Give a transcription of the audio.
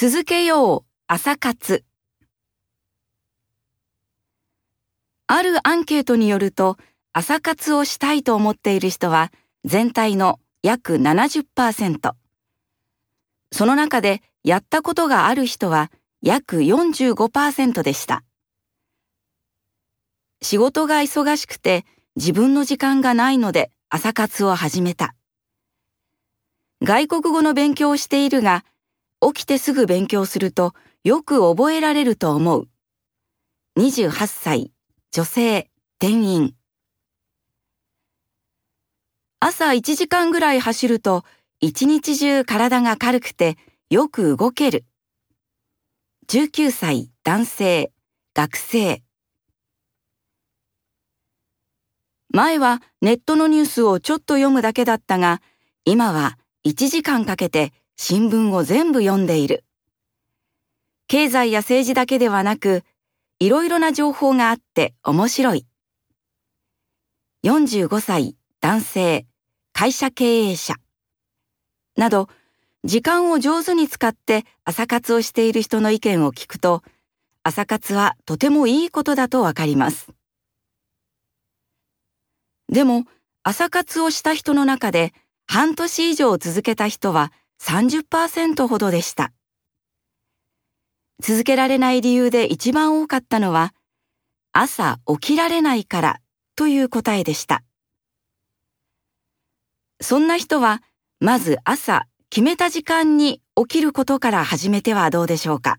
続けよう朝活。あるアンケートによると朝活をしたいと思っている人は全体の約70%その中でやったことがある人は約45%でした。仕事が忙しくて自分の時間がないので朝活を始めた。外国語の勉強をしているが起きてすぐ勉強するとよく覚えられると思う。28歳、女性、店員。朝1時間ぐらい走ると一日中体が軽くてよく動ける。19歳、男性、学生。前はネットのニュースをちょっと読むだけだったが、今は1時間かけて新聞を全部読んでいる。経済や政治だけではなく、いろいろな情報があって面白い。45歳、男性、会社経営者。など、時間を上手に使って朝活をしている人の意見を聞くと、朝活はとてもいいことだとわかります。でも、朝活をした人の中で半年以上続けた人は30%ほどでした。続けられない理由で一番多かったのは、朝起きられないからという答えでした。そんな人は、まず朝決めた時間に起きることから始めてはどうでしょうか。